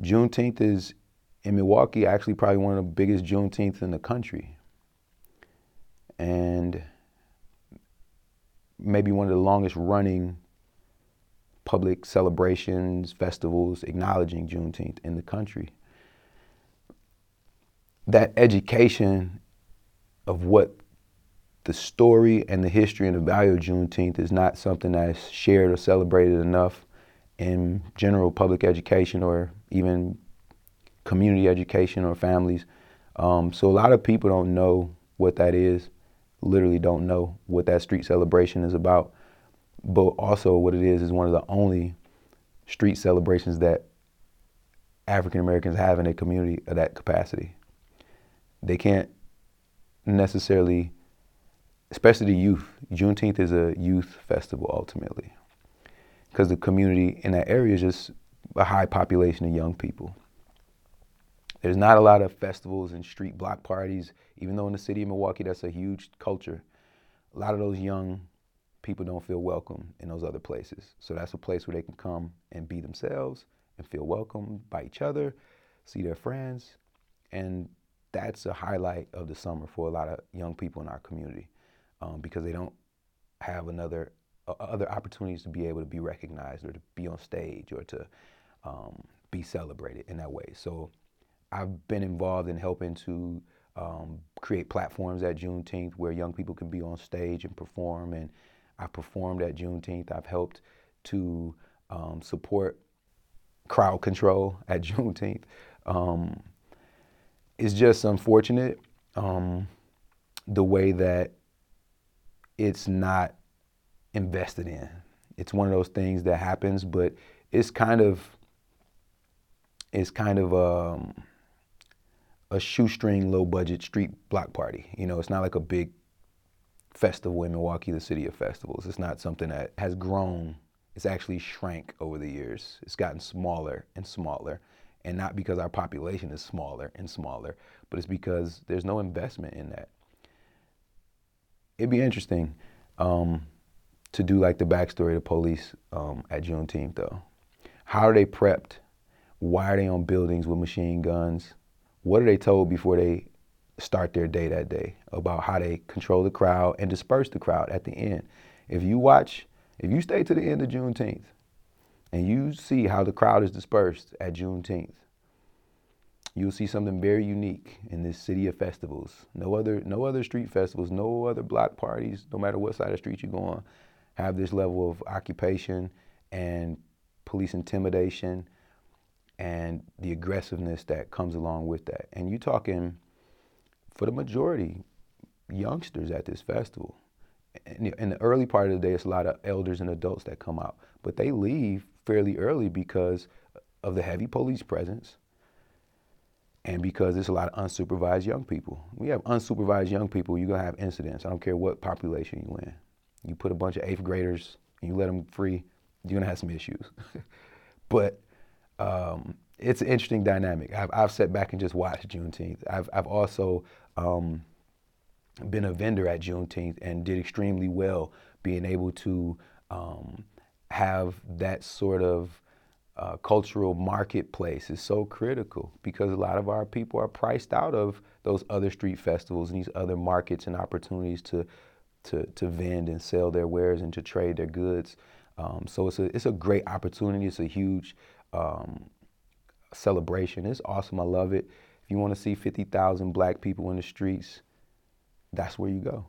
Juneteenth is in Milwaukee actually probably one of the biggest Juneteenth in the country, and maybe one of the longest running public celebrations, festivals acknowledging Juneteenth in the country. That education of what the story and the history and the value of Juneteenth is not something that's shared or celebrated enough in general public education or even community education or families. Um, so a lot of people don't know what that is, literally don't know what that street celebration is about. But also what it is is one of the only street celebrations that African Americans have in a community of that capacity. They can't necessarily, especially the youth. Juneteenth is a youth festival ultimately, because the community in that area is just a high population of young people. There's not a lot of festivals and street block parties, even though in the city of Milwaukee that's a huge culture. A lot of those young people don't feel welcome in those other places. So that's a place where they can come and be themselves and feel welcome by each other, see their friends, and that's a highlight of the summer for a lot of young people in our community um, because they don't have another other opportunities to be able to be recognized or to be on stage or to um, be celebrated in that way. So I've been involved in helping to um, create platforms at Juneteenth where young people can be on stage and perform. And I've performed at Juneteenth. I've helped to um, support crowd control at Juneteenth. Um, it's just unfortunate um, the way that it's not invested in. It's one of those things that happens, but it's kind of it's kind of um, a shoestring, low budget street block party. You know, it's not like a big festival in Milwaukee, the city of festivals. It's not something that has grown. It's actually shrank over the years. It's gotten smaller and smaller and not because our population is smaller and smaller, but it's because there's no investment in that. It'd be interesting um, to do like the backstory of the police um, at Juneteenth, though. How are they prepped? Why are they on buildings with machine guns? What are they told before they start their day that day about how they control the crowd and disperse the crowd at the end? If you watch, if you stay to the end of Juneteenth, and you see how the crowd is dispersed at Juneteenth, you'll see something very unique in this city of festivals. No other, no other street festivals, no other block parties, no matter what side of the street you go on, have this level of occupation and police intimidation and the aggressiveness that comes along with that. And you're talking, for the majority, youngsters at this festival. In the early part of the day, it's a lot of elders and adults that come out, but they leave fairly early because of the heavy police presence and because there's a lot of unsupervised young people. We have unsupervised young people, you're gonna have incidents. I don't care what population you're in. You put a bunch of eighth graders and you let them free, you're gonna have some issues. but um, it's an interesting dynamic. I've, I've sat back and just watched Juneteenth. I've, I've also um, been a vendor at Juneteenth and did extremely well being able to um, have that sort of uh, cultural marketplace is so critical because a lot of our people are priced out of those other street festivals and these other markets and opportunities to to, to vend and sell their wares and to trade their goods. Um, so it's a it's a great opportunity. It's a huge um, celebration. It's awesome. I love it. If you want to see 50,000 black people in the streets, that's where you go.